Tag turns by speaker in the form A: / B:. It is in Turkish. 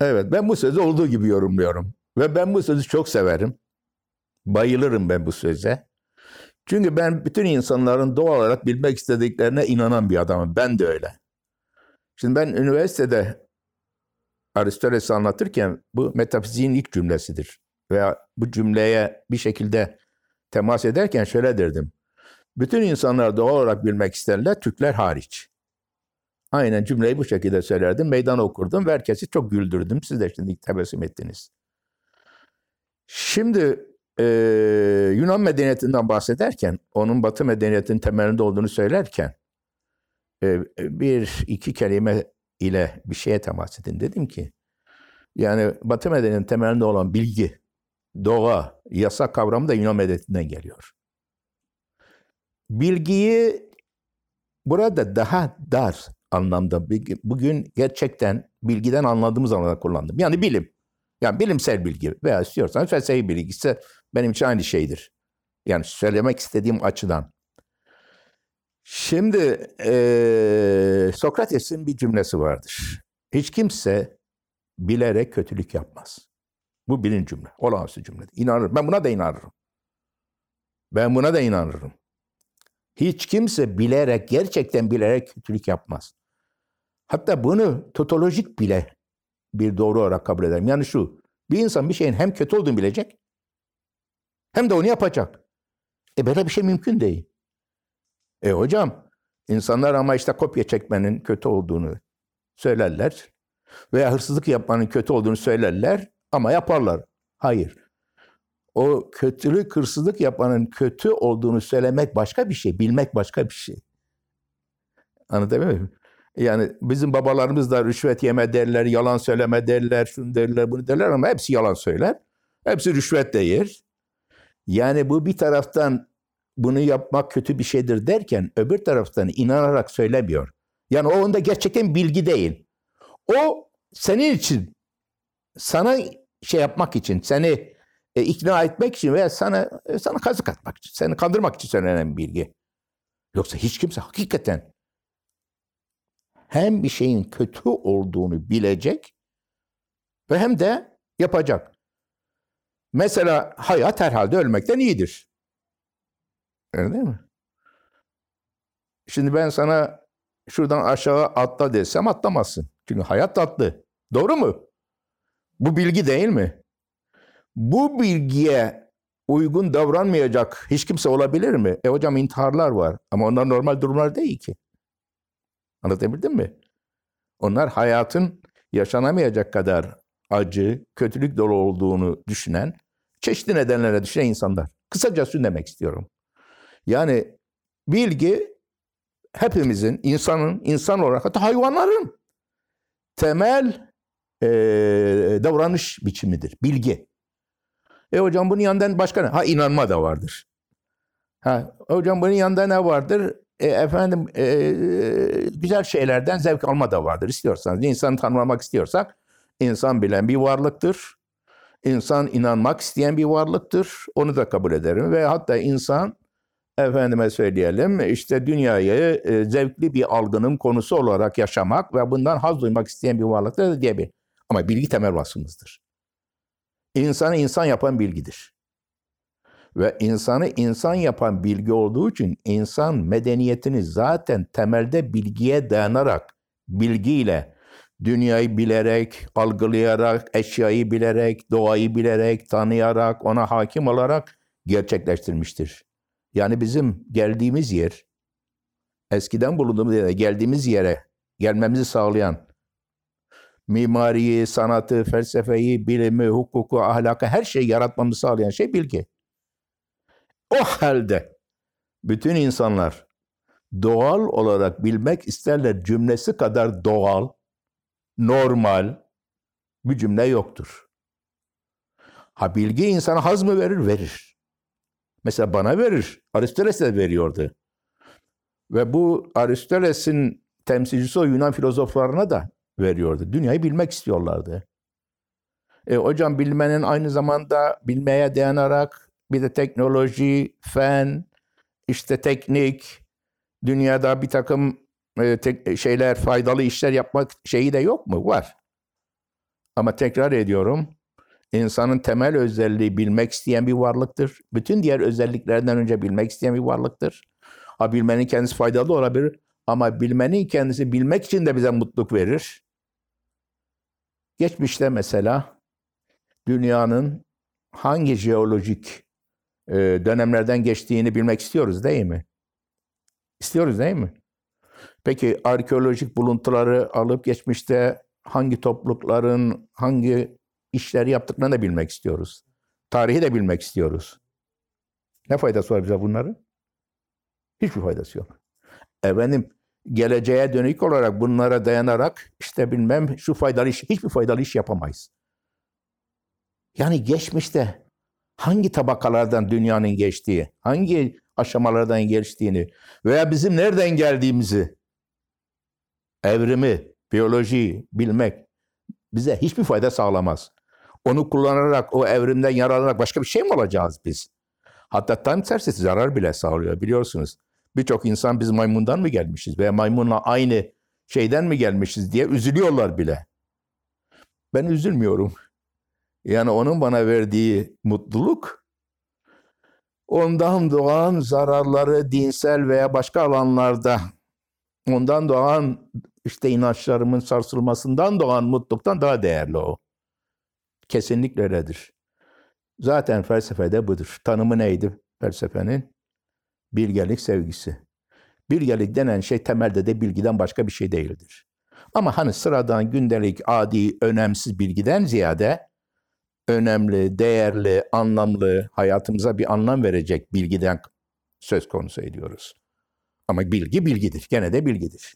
A: Evet ben bu sözü olduğu gibi yorumluyorum. Ve ben bu sözü çok severim. Bayılırım ben bu söze. Çünkü ben bütün insanların doğal olarak bilmek istediklerine inanan bir adamım. Ben de öyle. Şimdi ben üniversitede Aristoteles'i anlatırken bu metafiziğin ilk cümlesidir. Veya bu cümleye bir şekilde temas ederken şöyle derdim. Bütün insanlar doğal olarak bilmek isterler, Türkler hariç. Aynen cümleyi bu şekilde söylerdim. Meydan okurdum ve herkesi çok güldürdüm. Siz de şimdi tebessüm ettiniz. Şimdi e, Yunan medeniyetinden bahsederken, onun Batı medeniyetinin temelinde olduğunu söylerken e, bir iki kelime ile bir şeye temas edin. Dedim ki, yani Batı medeniyetinin temelinde olan bilgi, doğa, yasa kavramı da Yunan medeniyetinden geliyor. Bilgiyi burada daha dar anlamda bugün gerçekten bilgiden anladığımız anlamda kullandım. Yani bilim. Yani bilimsel bilgi veya istiyorsanız felsefi bilgi ise benim için aynı şeydir. Yani söylemek istediğim açıdan. Şimdi e, Sokrates'in bir cümlesi vardır. Hiç kimse bilerek kötülük yapmaz. Bu birinci cümle. Olağanüstü cümle. İnanırım. Ben buna da inanırım. Ben buna da inanırım. Hiç kimse bilerek, gerçekten bilerek kötülük yapmaz. Hatta bunu totolojik bile bir doğru olarak kabul ederim. Yani şu, bir insan bir şeyin hem kötü olduğunu bilecek, hem de onu yapacak. E böyle bir şey mümkün değil. E hocam, insanlar ama işte kopya çekmenin kötü olduğunu söylerler. Veya hırsızlık yapmanın kötü olduğunu söylerler ama yaparlar. Hayır. O kötülük, hırsızlık yapmanın kötü olduğunu söylemek başka bir şey, bilmek başka bir şey. Anladın mı? Yani bizim babalarımız da rüşvet yeme derler, yalan söyleme derler, şunu derler, bunu derler ama hepsi yalan söyler. Hepsi rüşvet de. Yani bu bir taraftan bunu yapmak kötü bir şeydir derken öbür taraftan inanarak söylemiyor. Yani o onda gerçekten bilgi değil. O senin için, sana şey yapmak için, seni e, ikna etmek için veya sana e, sana kazık atmak için, seni kandırmak için söylenen bilgi. Yoksa hiç kimse hakikaten hem bir şeyin kötü olduğunu bilecek ve hem de yapacak. Mesela hayat herhalde ölmekten iyidir. Öyle değil mi? Şimdi ben sana şuradan aşağı atla desem atlamazsın. Çünkü hayat tatlı. Doğru mu? Bu bilgi değil mi? Bu bilgiye uygun davranmayacak hiç kimse olabilir mi? E hocam intiharlar var ama onlar normal durumlar değil ki. Anlatabildim mi? Onlar hayatın yaşanamayacak kadar acı, kötülük dolu olduğunu düşünen, çeşitli nedenlere düşünen insanlar. Kısaca şunu demek istiyorum. Yani bilgi hepimizin, insanın, insan olarak hatta hayvanların temel e, davranış biçimidir. Bilgi. E hocam bunun yanında başka ne? Ha inanma da vardır. Ha hocam bunun yanında ne vardır? E, efendim e, güzel şeylerden zevk alma da vardır. İstiyorsanız, insanı tanımlamak istiyorsak, insan bilen bir varlıktır. İnsan inanmak isteyen bir varlıktır. Onu da kabul ederim. Ve hatta insan, efendime söyleyelim, işte dünyayı e, zevkli bir algının konusu olarak yaşamak ve bundan haz duymak isteyen bir varlıktır diyebilir. Ama bilgi temel vasfımızdır. İnsanı insan yapan bilgidir. Ve insanı insan yapan bilgi olduğu için insan medeniyetini zaten temelde bilgiye dayanarak, bilgiyle, dünyayı bilerek, algılayarak, eşyayı bilerek, doğayı bilerek, tanıyarak, ona hakim olarak gerçekleştirmiştir. Yani bizim geldiğimiz yer, eskiden bulunduğumuz yere, geldiğimiz yere gelmemizi sağlayan mimariyi, sanatı, felsefeyi, bilimi, hukuku, ahlakı, her şeyi yaratmamızı sağlayan şey bilgi. O halde bütün insanlar doğal olarak bilmek isterler cümlesi kadar doğal, normal bir cümle yoktur. Ha bilgi insana haz mı verir? Verir. Mesela bana verir. Aristoteles de veriyordu. Ve bu Aristoteles'in temsilcisi o Yunan filozoflarına da veriyordu. Dünyayı bilmek istiyorlardı. E, hocam bilmenin aynı zamanda bilmeye dayanarak bir de teknoloji, fen, işte teknik, dünyada bir takım e, te- şeyler, faydalı işler yapmak şeyi de yok mu? Var. Ama tekrar ediyorum, insanın temel özelliği bilmek isteyen bir varlıktır. Bütün diğer özelliklerden önce bilmek isteyen bir varlıktır. Ha bilmenin kendisi faydalı olabilir ama bilmenin kendisi bilmek için de bize mutluluk verir. Geçmişte mesela dünyanın hangi jeolojik e, dönemlerden geçtiğini bilmek istiyoruz değil mi? İstiyoruz değil mi? Peki arkeolojik buluntuları alıp geçmişte hangi toplulukların hangi işleri yaptıklarını da bilmek istiyoruz. Tarihi de bilmek istiyoruz. Ne faydası var bize bunların? Hiçbir faydası yok. Efendim geleceğe dönük olarak bunlara dayanarak işte bilmem şu faydalı iş, hiçbir faydalı iş yapamayız. Yani geçmişte hangi tabakalardan dünyanın geçtiği, hangi aşamalardan geçtiğini veya bizim nereden geldiğimizi, evrimi, biyolojiyi bilmek bize hiçbir fayda sağlamaz. Onu kullanarak, o evrimden yararlanarak başka bir şey mi olacağız biz? Hatta tam tersi zarar bile sağlıyor biliyorsunuz. Birçok insan biz maymundan mı gelmişiz veya maymunla aynı şeyden mi gelmişiz diye üzülüyorlar bile. Ben üzülmüyorum. Yani onun bana verdiği mutluluk ondan doğan zararları dinsel veya başka alanlarda ondan doğan işte inançlarımın sarsılmasından doğan mutluluktan daha değerli o. Kesinlikle öyledir. Zaten felsefede budur. Tanımı neydi felsefenin? Bilgelik sevgisi. Bilgelik denen şey temelde de bilgiden başka bir şey değildir. Ama hani sıradan gündelik, adi, önemsiz bilgiden ziyade önemli, değerli, anlamlı, hayatımıza bir anlam verecek bilgiden söz konusu ediyoruz. Ama bilgi bilgidir. Gene de bilgidir.